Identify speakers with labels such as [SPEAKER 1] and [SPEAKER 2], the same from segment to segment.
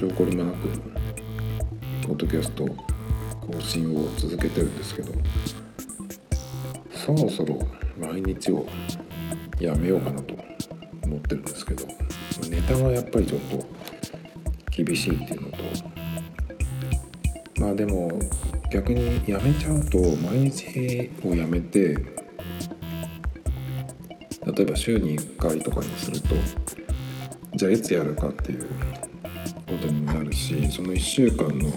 [SPEAKER 1] 日証拠りもなくポッドキャスト更新を続けてるんですけどそろそろ毎日をやめようかなと思ってるんですけどネタがやっぱりちょっと厳しいっていうのとまあでも逆にやめちゃうと毎日をやめて例えば週に1回とかにするとじゃあいつやるかっていうしその1週間の、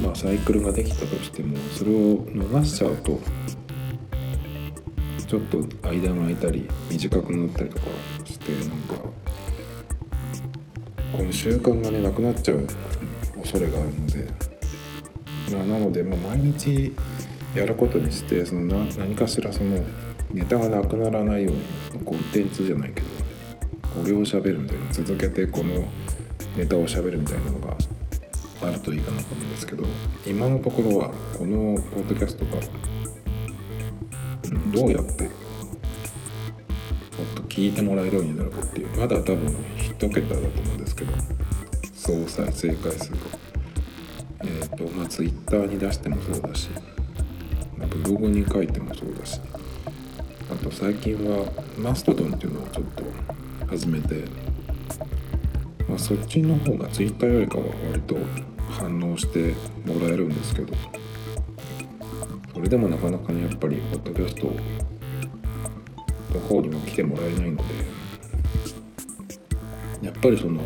[SPEAKER 1] まあ、サイクルができたとしてもそれを逃しちゃうとちょっと間が空いたり短くなったりとかしてなんかこの習慣がねなくなっちゃう恐れがあるので、まあ、なので、まあ、毎日やることにしてそのな何かしらそのネタがなくならないようにそのコンテンツじゃないけどこれを喋るみたいな続けてこのネタを喋るみたいなのがあるといいかなと思うんですけど今のところはこのポッドキャストがどうやってもっと聞いてもらえるようになるかっていうまだ多分1桁だと思うんですけど総再生回数が。えっ、ー、とまあ Twitter に出してもそうだし、まあ、ブログに書いてもそうだしあと最近はマストドンっていうのをちょっと始めて、まあ、そっちの方が Twitter よりかは割と反応してもらえるんですけどそれでもなかなかねやっぱりポッドキャストの方にも来てもらえないのでやっぱりその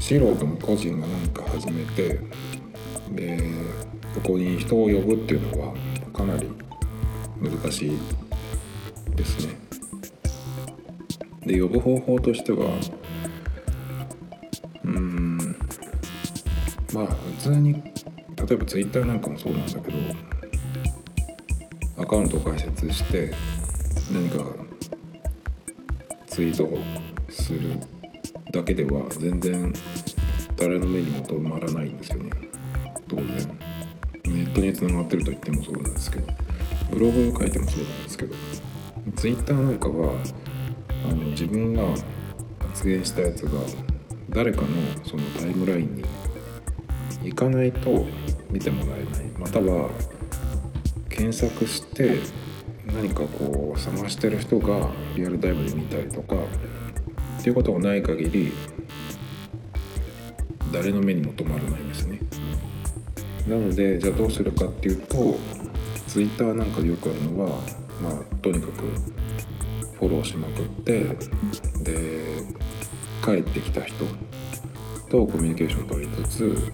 [SPEAKER 1] 素人の個人が何か始めてでここに人を呼ぶっていうのはかなり難しいですね。で呼ぶ方法としてはうんまあ普通に例えば Twitter なんかもそうなんだけどアカウントを開設して何かツイートをするだけでは全然誰の目にも留まらないんですよね。当然。ネットにつながってると言ってもそうなんですけど。ブログを書いてもそうなんですけど。Twitter なんかはあの自分が発言したやつが誰かのそのタイムラインに行かないと見てもらえない。または検索して何かこう探してる人がリアルタイムで見たりとかっていうことがない限り誰の目にも留まらないんですね。なのでじゃあどうするかっていうと Twitter なんかでよくあるのはまあとにかくフォローしまくってで帰ってきた人とコミュニケーションを取りつつ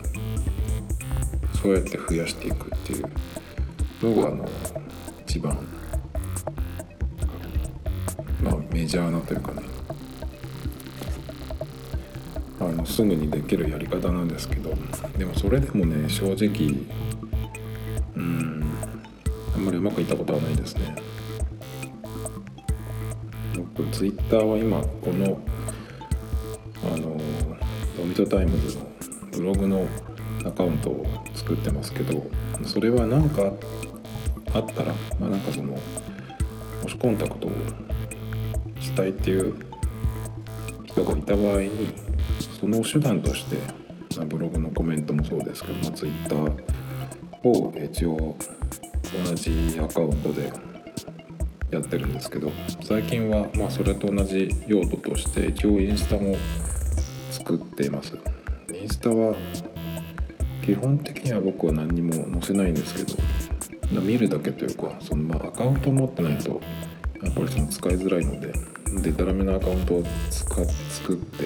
[SPEAKER 1] そうやって増やしていくっていうのがあの一番まあメジャーなというかね。あのすぐにできるやり方なんですけどでもそれでもね正直うんあんまりうまくいったことはないですね。ツイッターは今このあのドミトタイムズのブログのアカウントを作ってますけどそれは何かあったらまあなんかそのもしコンタクトをしたいっていう人がいた場合にその手段として、ま、ブログのコメントもそうですけども Twitter を一応同じアカウントでやってるんですけど最近はまあそれと同じ用途として一応インスタも作っています。インスタは基本的には僕は何にも載せないんですけど見るだけというかそのまあアカウントを持ってないとやっぱりその使いづらいのででたらめなアカウントを使作って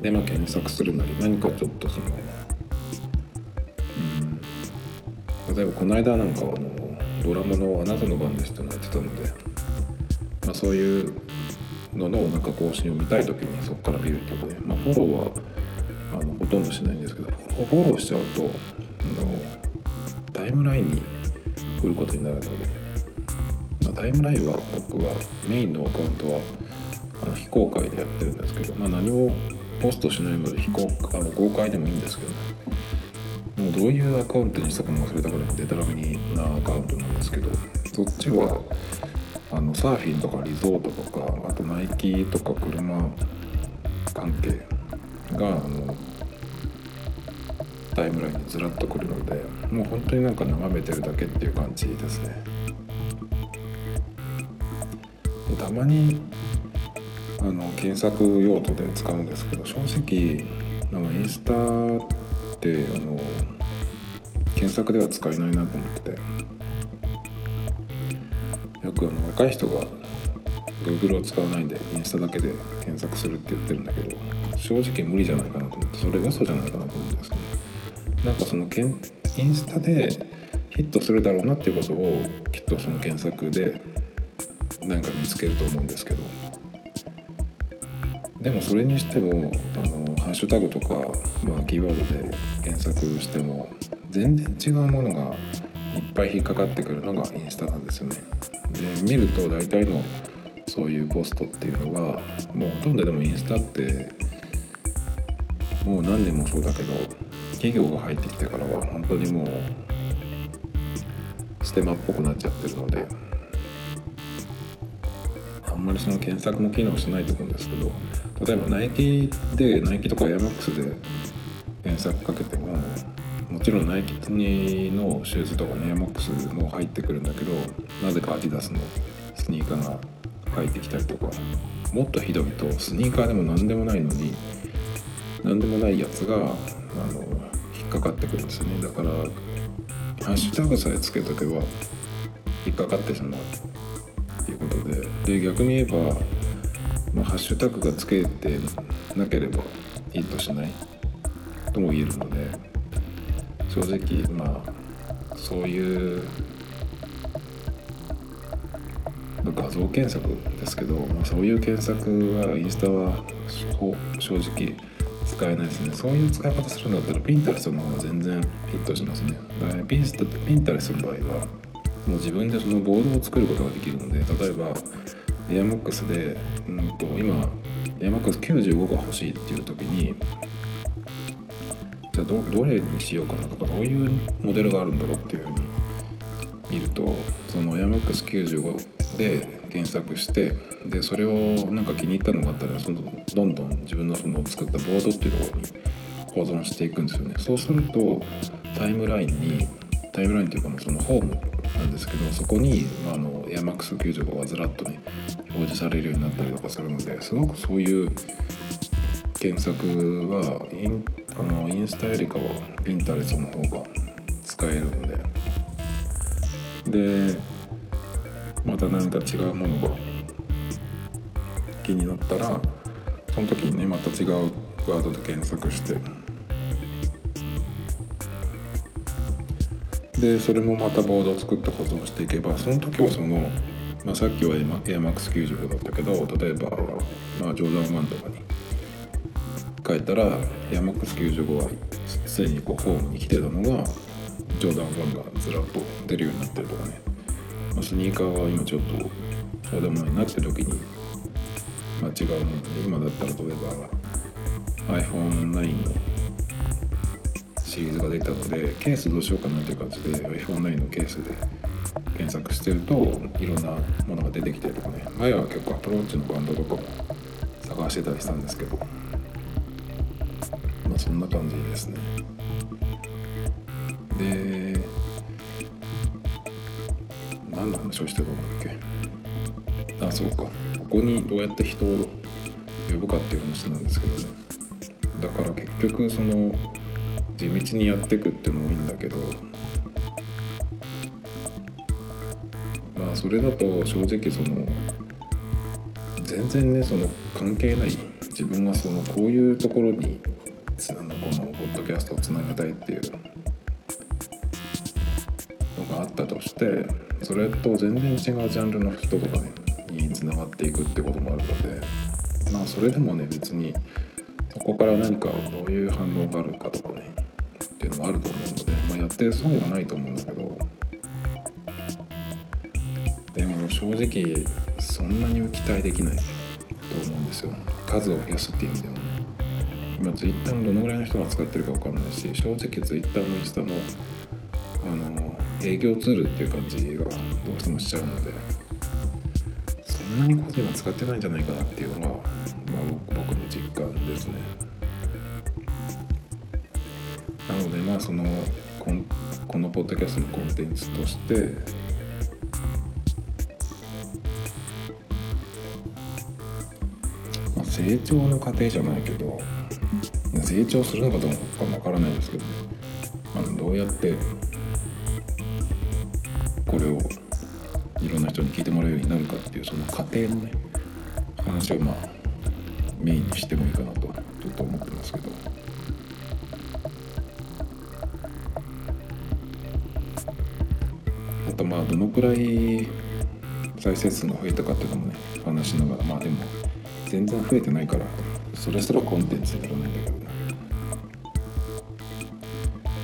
[SPEAKER 1] でまあ検索するなり何かちょっとそのうん例えばこの間なんかはあのドラマの「あなたの番です」ってのやってたので、まあ、そういうののなんか更新を見たい時にそこから見るってことで、まあ、フォローはあのほとんどしないんですけどフォローしちゃうとあのタイムラインに来ることになるので、まあ、タイムラインは僕はメインのアカウントはあの非公開でやってるんですけど、まあ、何もポストしないので非公あの公開でもいいんですけど、ね、もうどういうアカウントにしたかも忘れたからデタラメなアカウントなんですけどそっちはあのサーフィンとかリゾートとかあとナイキとか車関係があのタイムラインにずらっとくるのでもう本当になんか眺めてるだけっていう感じですね。たまにあの検索用途で使うんですけど正直なんかインスタってあの検索では使えないなと思ってよくあの若い人が Google を使わないんでインスタだけで検索するって言ってるんだけど正直無理じゃないかなと思ってそれ嘘じゃないかなと思うんですけどなんかそのけんインスタでヒットするだろうなっていうことをきっとその検索でなんか見つけると思うんですけど。でもそれにしてもあのハッシュタグとか、まあ、キーワードで検索しても全然違うものがいっぱい引っかかってくるのがインスタなんですよね。で見ると大体のそういうポストっていうのがもうほとんどでもインスタってもう何年もそうだけど企業が入ってきてからは本当にもうステマっぽくなっちゃってるのであんまりその検索も機能しないと思うんですけど例えばナイキでナイキとかエアマックスで検索かけてももちろんナイキのシューズとかエアマックスも入ってくるんだけどなぜかアディダスのスニーカーが入ってきたりとかもっとひどいとスニーカーでも何でもないのに何でもないやつがあの引っかかってくるんですよね。だからハッシュタグさえつけとけば引っかかってしまうっていうことで。で逆に言えば、ハッシュタグがつけてなければヒットしない。とも言えるので正直まあそういう画像検索ですけど、まあ、そういう検索はインスタは正直使えないですね。そういう使い方するんだったらピンタレストの方が全然ヒットしますね。ピンストピンタレスの場合はもう自分でそのボードを作ることができるので例えばエアマックスで、うんと、今エアマックス95が欲しいっていう時にじゃあどどれにしようかなとかどういうモデルがあるんだろうっていうふうに見るとそのエアマックス95で検索してでそれをなんか気に入ったのがあったらそのどんどん自分のその作ったボードっていうところに保存していくんですよね。そうするとタイムラインにタイムラインっていうかそのホームなんですけどそこにあのエアマックス95がわずらっとね表示されるようになったりとかするのですごくそういう検索はインあのインスタよりかはピンタレストの方が使えるので。でまた何か違うものが気になったらその時にねまた違うワードで検索してでそれもまたボードを作って保存していけばその時はその、まあ、さっきはエアマックス95だったけど例えば、まあ、ジョーダン1とかに書いたらエアマックス95はすでにこうホームに来てたのがジョーダン1がずらっと出るようになってるとかね。まあ、スニーカーは今ちょっとそうでもないなって時に、まあ、違うもので今だったら例えば iPhone9 のシリーズができたのでケースどうしようかなっていう感じで iPhone9 のケースで検索してるといろんなものが出てきたりとかね。前は結構アプローチのバンドとかも探してたりしたんですけどまあそんな感じですね。で何の話をしてたんだっけ？あそうか。ここにどうやって人を呼ぶかっていう話なんですけどね。だから結局その地道にやっていくっていうのもいいんだけど。まあそれだと正直その全然ねその関係ない。自分はそのこういうところにあのこのポッドキャストをつなげたいっていうのがあったとしてそれと全然違うジャンルの人とかねにつながっていくってこともあるのでまあそれでもね別にそこから何かどういう反応があるかとかねっていうのもあると思うので、まあ、やって損はないと思うんだけどでも正直そんなに期待できないと思うんですよ。数を増やすっていう意味でも今 Twitter のどのぐらいの人が使ってるか分かんないし正直 Twitter のインスタのあの営業ツールっていう感じがどうしてもしちゃうのでそんなに個人は使ってないんじゃないかなっていうのが、まあ、僕の実感ですね。まあそのこんこのポッドキャストのコンテンツとしてまあ成長の過程じゃないけど成長するのかどうかもわからないですけど、あのどうやってこれをいろんな人に聞いてもらえるようになるかっていうその過程のね話をまあメインにしてもいいかなと。まあどのくらい再生数が増えたかっていうのもね話しながらまあでも全然増えてないからそれすらコンテンツにならないんだけどね。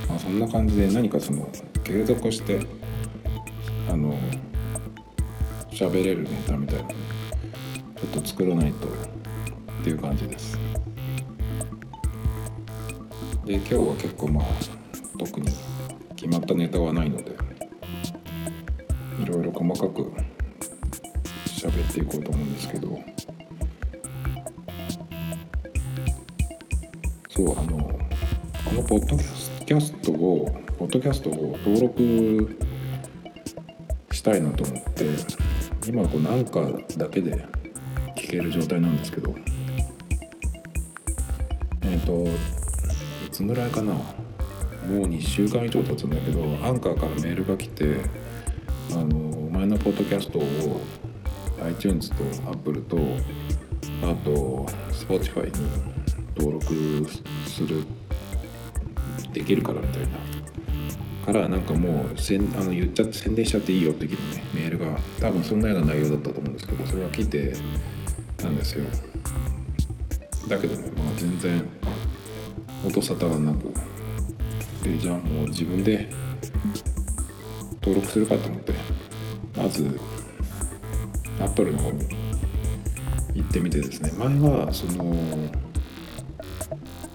[SPEAKER 1] まあそんな感じで何かその継続してあの喋れるネタみたいなのちょっと作らないとっていう感じです。で今日は結構まあ特に決まったネタはないので。いろいろ細かく喋っていこうと思うんですけど。そうあのこのポッドキャストをポッドキャストを登録したいなと思って今こうなんかだけで聞ける状態なんですけど。えっ、といつぐらいかな。もう2週間以上経つんだけどアンカーからメールが来てあの前のポッドキャストを iTunes と Apple とあと Spotify に登録するできるからみたいな。からなんかもうせんあの言っちゃって宣伝しちゃっていいよって聞いうねメールが多分そんなような内容だったと思うんですけどそれは聞いてたんですよ。だけどねまあ全然音沙汰がなく。でじゃあもう自分で登録するかと思ってまずアップルの方に行ってみてですね。前はその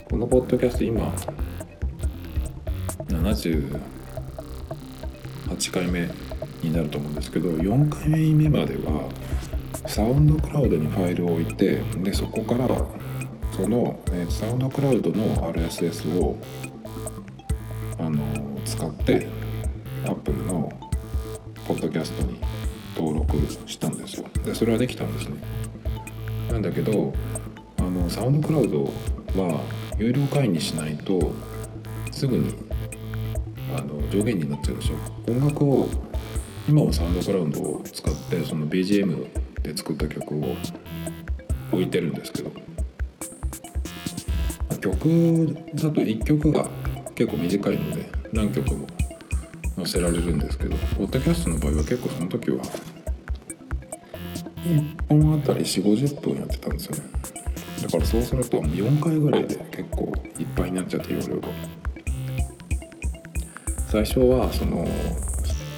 [SPEAKER 1] このポッドキャスト今78回目になると思うんですけど4回目まではサウンドクラウドにファイルを置いてでそこからその、えサウンドクラウドの RSS をあの使ってキャストに登録したんですよ。でそれはできたんですね。なんだけどあのサウンドクラウドは有料会員にしないとすぐにあの上限になっちゃうでしょ。音楽を今はサウンドクラウドを使ってその BGM で作った曲を置いてるんですけど。曲だと1曲が結構短いので何曲も載せられるんですけどポッドキャストの場合は結構その時は1本あたり4 5 0分やってたんですよね。だからそうすると4回ぐらいで結構いっぱいになっちゃって容量が。最初はその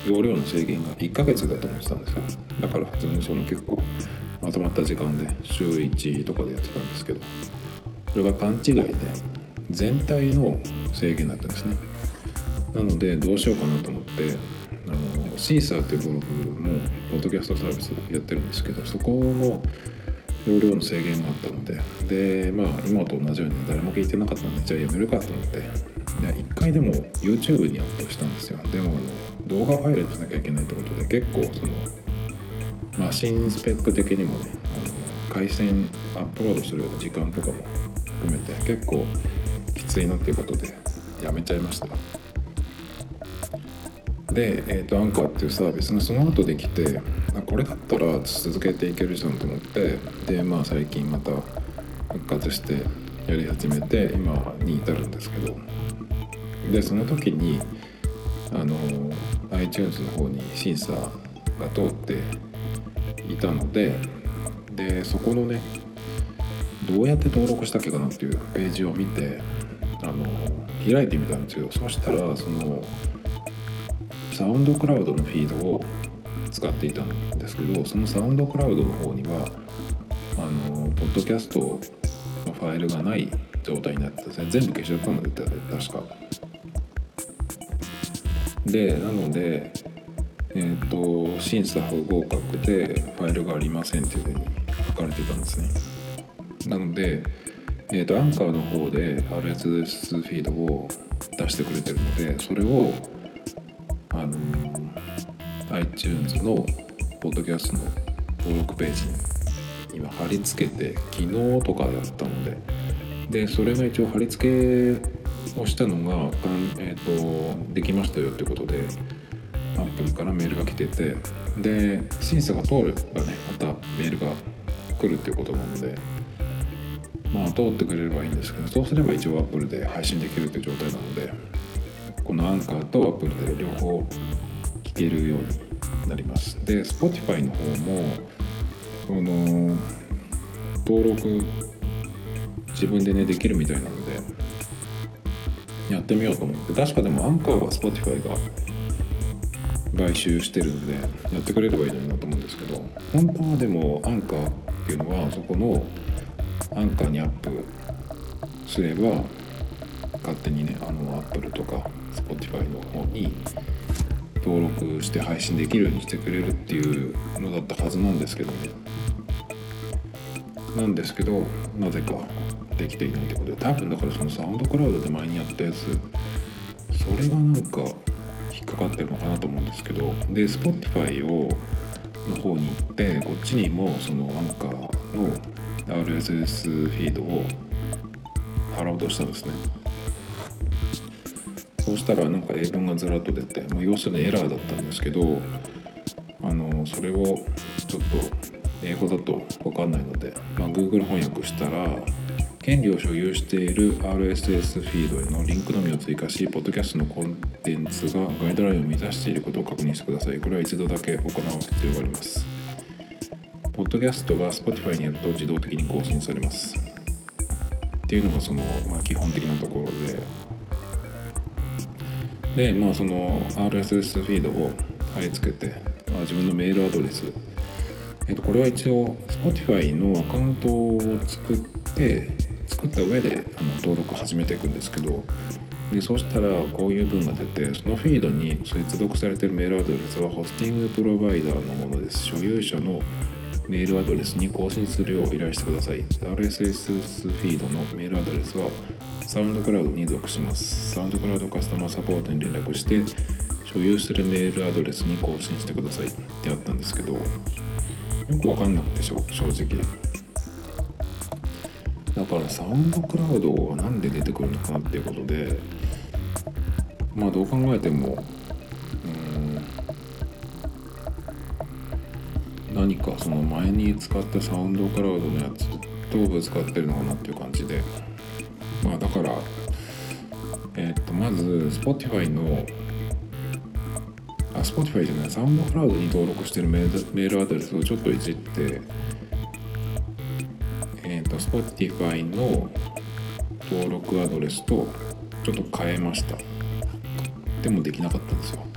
[SPEAKER 1] 容量の制限が1ヶ月だと思ってたんですよ。だから普通にその結構まとまった時間で週1とかでやってたんですけどそれが勘違いで全体の制限だったんですねなのでどうしようかなと思ってあのシーサーというブログもポッドキャストサービスやってるんですけどそこの容量の制限があったのででまあ今と同じように誰も聞いてなかったのでじゃあやめるかと思って1回でも YouTube にアップしたんですよ。でも動画ファイルにしなきゃいけないってことで結構そのマシンスペック的にもねあの回線アップロードするような時間とかも含めて結構きついなっていうことでやめちゃいました。で、えー、とアンカーっていうサービスがその後できてあこれだったら続けていけるじゃんと思ってでまあ最近また復活してやり始めて今に至るんですけどでその時にあの iTunes の方に審査が通っていたのででそこのねどうやって登録したっけかなっていうページを見てあの開いてみたんですよ。そしたらそのサウンドクラウドのフィードを使っていたんですけどそのサウンドクラウドの方にはあのポッドキャストのファイルがない状態になってたんですね全部消しちゃったんだって確かでなのでえーと、審査不合格でファイルがありませんっていうふうに書かれてたんですね。なので、えーと、アンカーの方で RSS フィードを出してくれてるのでそれをあの iTunes のポッドキャストの登録ページに今貼り付けて昨日とかだったので。でそれが一応貼り付けをしたのが、えーと、できましたよってことでアップルからメールが来てて。で審査が通ればねまたメールが来るっていうことなので。まあ通ってくれればいいんですけどそうすれば一応アップルで配信できるっていう状態なので。このアンカーとアップルで両方聞けるようになります。で Spotify の方もこの登録自分でねできるみたいなのでやってみようと思って。確かでもアンカーは Spotify が買収してるんでやってくれればいいのになと思うんですけど。本当はでもアンカーっていうのはそこのアンカーにアップすれば勝手にねあの Apple とか Spotify の方に登録して配信できるようにしてくれるっていうのだったはずなんですけどね。なんですけどなぜかできていないってことで。多分だからそのサウンドクラウドで前にやったやつそれがなんか引っかかってるのかなと思うんですけど。で Spotify をの方に行ってこっちにもそのアンカーの RSS フィードを貼ろうとしたんですね。そうしたらなんか英文がずらっと出て、まあ、要するにエラーだったんですけどあのそれをちょっと英語だと分かんないので、まあ、Google 翻訳したら権利を所有している RSS フィードへのリンクのみを追加し、ポッドキャストのコンテンツがガイドラインを満たしていることを確認してください。これは一度だけ行う必要があります。ポッドキャストが Spotify にやると自動的に更新されます。っていうのがその、まあ、基本的なところで、で、まあその RSS フィードを貼り付けて、まあ、自分のメールアドレス、えっと、これは一応 Spotify のアカウントを作って作った上であの登録を始めていくんですけどでそうしたらこういう文が出てそのフィードに接続されているメールアドレスはホスティングプロバイダーのものです。所有者のメールアドレスに更新するよう依頼してください。RSS フィードのメールアドレスはサウンドクラウドに属します。サウンドクラウドカスタマーサポートに連絡して所有するメールアドレスに更新してください。ってあったんですけどよくわかんなくて正直。だからサウンドクラウドは何で出てくるのかなっていうことでまあどう考えても何かその前に使ったサウンドクラウドのやつとぶつかってるのかなっていう感じで。まあだからえっ、とまず Spotify のあ Spotify じゃないサウンドクラウドに登録してるメールアドレスをちょっといじってえっと Spotify の登録アドレスとちょっと変えました。でもできなかったんですよ。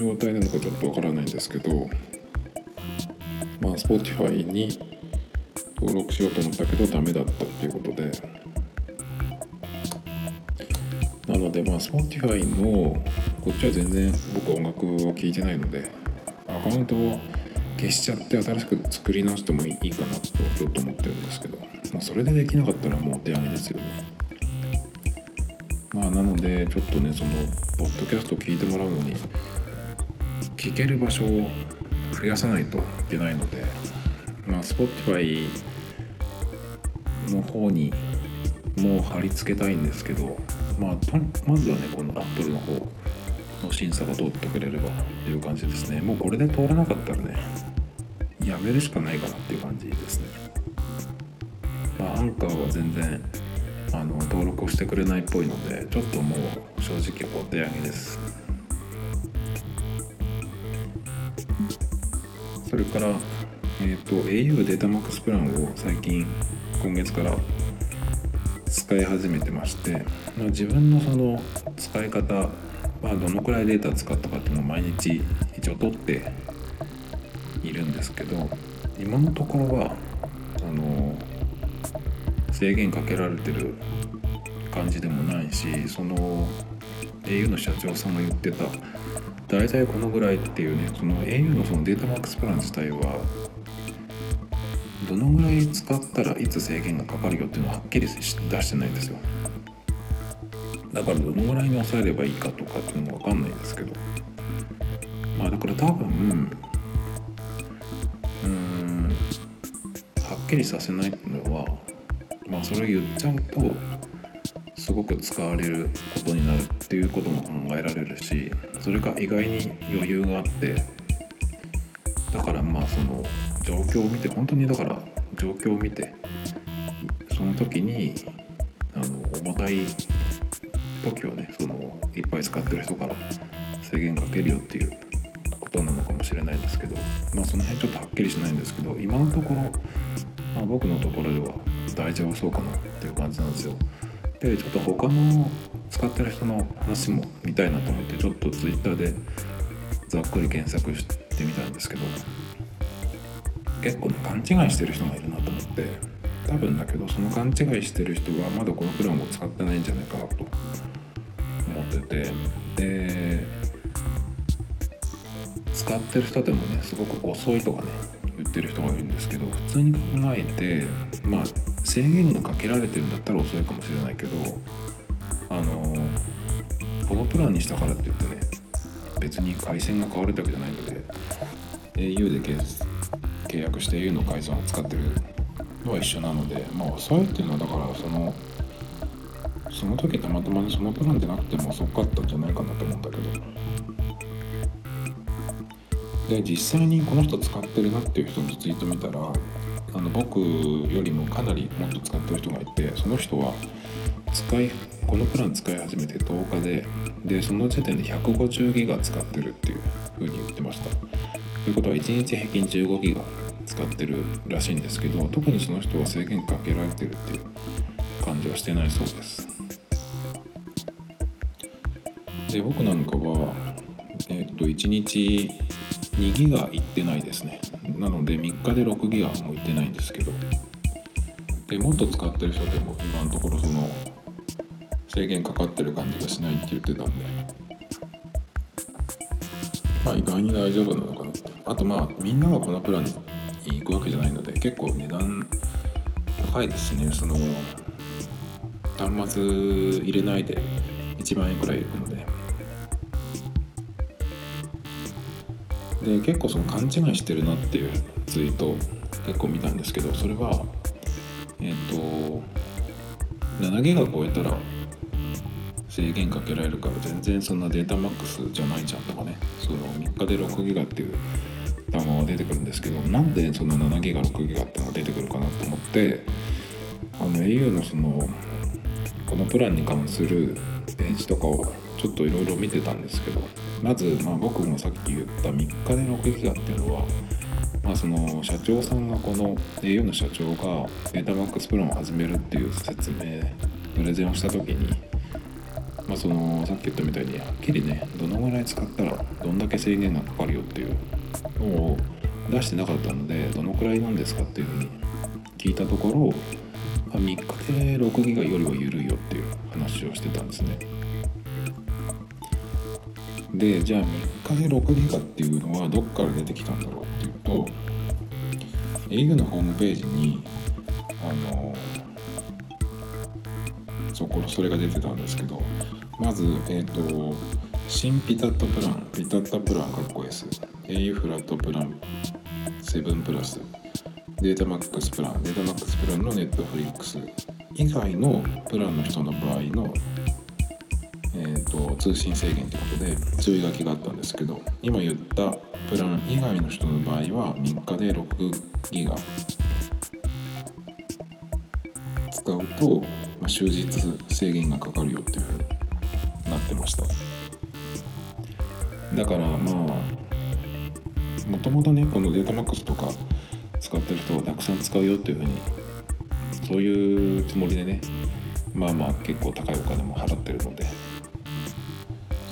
[SPEAKER 1] 状態なのかちょっとわからないんですけどまあ Spotify に登録しようと思ったけどダメだったっていうことで。なのでまあ Spotify のこっちは全然僕は音楽を聴いてないのでアカウントを消しちゃって新しく作り直してもいいかなとちょっと思ってるんですけど、まあ、それでできなかったらもうお手上げですよね。まあなのでちょっとねそのポッドキャストを聞いてもらうのに聞ける場所を増やさないといけないのでまあ Spotify の方にもう貼り付けたいんですけどまあまずはねこの Apple の方の審査が通ってくれればっていう感じですねもうこれで通らなかったらねやめるしかないかなっていう感じですね。まあ、アンカーは全然あの登録をしてくれないっぽいのでちょっともう正直お手上げですそれから、えーと、au データマックスプランを最近今月から使い始めてまして、まあ、自分のその使い方、まあ、どのくらいデータ使ったかっていうのを毎日一応取っているんですけど今のところはあの制限かけられてる感じでもないしその au の社長さんが言ってた大体このぐらいっていうねその au のそのデータマックスプラン自体はどのぐらい使ったらいつ制限がかかるよっていうのははっきり出してないんですよ。だからどのぐらいに抑えればいいかとかっていうのも分かんないんですけど。まあだから多分うんはっきりさせないっていうのはまあそれ言っちゃうとすごく使われることになるっていうことも考えられるしそれが意外に余裕があってだからまあその状況を見て本当にだから状況を見てその時にあの重たい時をねそのいっぱい使ってる人から制限かけるよっていうことなのかもしれないんですけどまあその辺ちょっとはっきりしないんですけど今のところ、まあ、僕のところでは大丈夫そうかなっていう感じなんですよ。でちょっと他の使ってる人の話も見たいなと思ってちょっと Twitter でざっくり検索してみたんですけど結構勘違いしてる人がいるなと思って多分だけどその勘違いしてる人はまだこのプランを使ってないんじゃないかなと思っててで使ってる人でもねすごく遅いとかね言ってる人がいるんですけど普通に考えてまあ制限がかけられてるんだったら遅いかもしれないけどあのこのプランにしたからって言ってね別に回線が変わるだけじゃないので au で契約して au の回線を使ってるのは一緒なのでまあ遅いっていうのはだからそのその時たまたまにそのプランでなくても遅かったんじゃないかなと思うんだけど。で実際にこの人使ってるなっていう人のツイート見たらあの僕よりもかなりもっと使ってる人がいてその人は使いこのプラン使い始めて10日ででその時点で150ギガ使ってるっていう風に言ってました。ということは1日平均15ギガ使ってるらしいんですけど特にその人は制限かけられてるっていう感じはしてないそうです。で僕なんかはえっ、と1日2ギガいってないですね。なので3日で6ギガもいってないんですけど。でもっと使ってる人でも今のところその制限かかってる感じがしないって言ってたんで。まあ意外に大丈夫なのかなって。あとまあみんながこのプランに行くわけじゃないので結構値段高いですね。その端末入れないで1万円くらいいくので。で結構その勘違いしてるなっていうツイート結構見たんですけどそれはえっ、ー、と7ギガ超えたら制限かけられるから全然そんなデータマックスじゃないじゃんとかね。その3日で6ギガっていう単語が出てくるんですけどなんでその7ギガ6ギガってのが出てくるかなと思ってあの au のそのこのプランに関するページとかをちょっといろいろ見てたんですけどまず、まあ、僕もさっき言った3日で6ギガっていうのは、まあ、その社長さんがこの au の社長がデータマックスプランを始めるっていう説明プレゼンをした時に、まあ、そのさっき言ったみたいにはっきりねどのぐらい使ったらどんだけ制限がかかるよっていうのを出してなかったのでどのくらいなんですかっていうふうに聞いたところ3日で6ギガよりは緩いよっていう話をしてたんですね。でじゃあ3日で6ギガっていうのはどっから出てきたんだろうっていうと au のホームページにあのそこそれが出てたんですけどまずえっ、ー、と新ピタットプランピタッタプランかっこ S au フラットプラン7プラスデータマックスプランデータマックスプランのネットフリックス以外のプランの人の場合のえーと、通信制限ということで注意書きがあったんですけど今言ったプラン以外の人の場合は3日で6ギガ使うと、まあ、終日制限がかかるよっていうふうになってました。だからまあもともとねこのデータマックスとか使ってる人はたくさん使うよっていうふうにそういうつもりでねまあまあ結構高いお金も払ってるので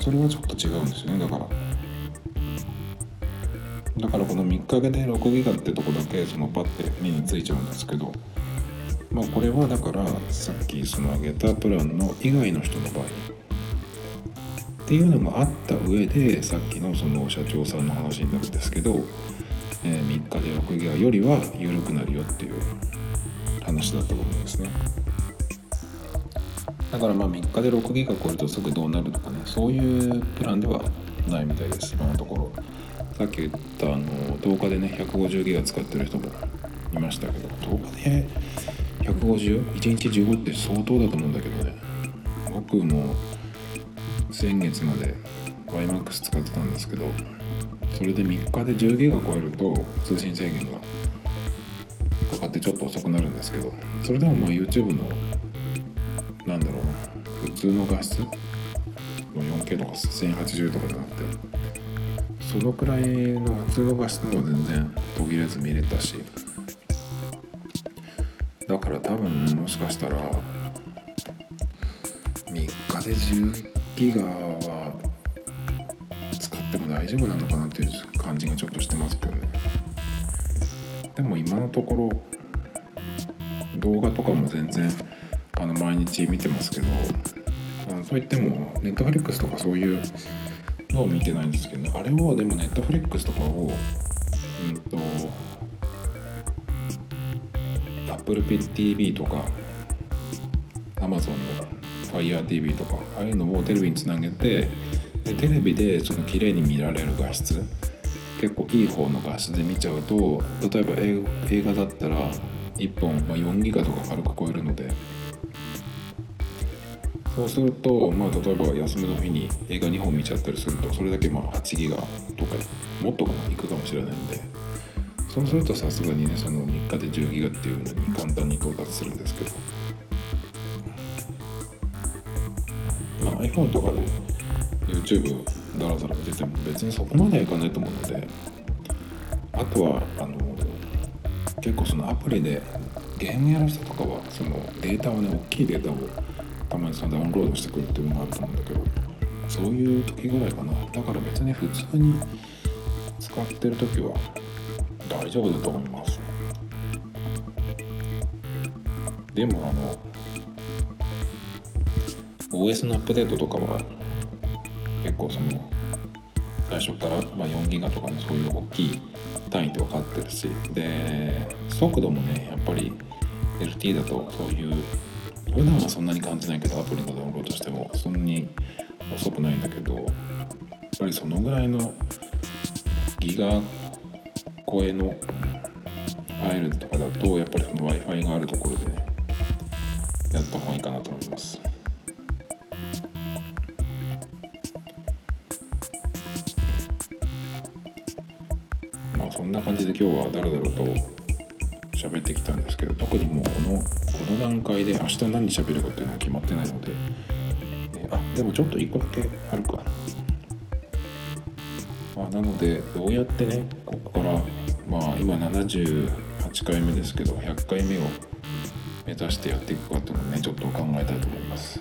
[SPEAKER 1] それはちょっと違うんですよねだから。だからこの3日で6ギガってとこだけそのパッて目についちゃうんですけど。まあこれはだからさっきその挙げたプランの以外の人の場合っていうのがあった上でさっきのその社長さんの話になるんですけど、えー、3日で6ギガよりは緩くなるよっていう話だったと思うんですね。だからまあ3日で6ギガ超えるとすぐどうなるとかねそういうプランではないみたいです今のところさっき言ったあの10日でね150ギガ使ってる人もいましたけど10日で 150?1 日15って相当だと思うんだけどね僕も先月まで YMAX 使ってたんですけどそれで3日で10ギガ超えると通信制限がかかってちょっと遅くなるんですけどそれでもまあ YouTube のなんだろう普通の画質 4K とか1080とかじゃなくて。そのくらいの普通の画質も全然途切れず見れたし。だから多分もしかしたら3日で10ギガは使っても大丈夫なのかなっていう感じがちょっとしてますけどね。でも今のところ動画とかも全然あの毎日見てますけどあそういってもネットフリックスとかそういうのを見てないんですけど、ね、あれをでもネットフリックスとかをうんと AppleTV とか Amazon の FireTV とかああいうのをテレビにつなげてでテレビでその綺麗に見られる画質結構いい方の画質で見ちゃうと例えば映画だったら1本、まあ、4ギガとか軽く超えるのでそうすると、まあ、例えば休みの日に映画2本見ちゃったりするとそれだけまあ8ギガとかもっとかないくかもしれないんでそうするとさすがにねその3日で10ギガっていうのに簡単に到達するんですけど。iPhone とかで YouTube だらだら見てても別にそこまではいかないと思うのであとはあの結構そのアプリでゲームやる人とかはそのデータをね大きいデータをたまにそのダウンロードしてくるっていうのがあると思うんだけどそういう時ぐらいかな。だから別に普通に使ってる時は大丈夫だと思います。でもあの OS のアップデートとかは結構その最初から、まあ、4ギガとかのそういう大きい単位で分かってるし。で速度もねやっぱり LT だとそういう普段はそんなに感じないけどアプリのダウンロードしてもそんなに遅くないんだけどやっぱりそのぐらいのギガ超えのファイルとかだとやっぱりその w i f i があるところでねやった方がいいかなと思います。まあそんな感じで今日はだらだらと喋ってきたんですけど特にもうこのこの段階で明日何喋るかっていうのは決まってないので、えあでもちょっと1個だけあるか。なまあ、なのでどうやってねここからまあ今78回目ですけど100回目を目指してやっていくかっていうのをねちょっと考えたいと思います。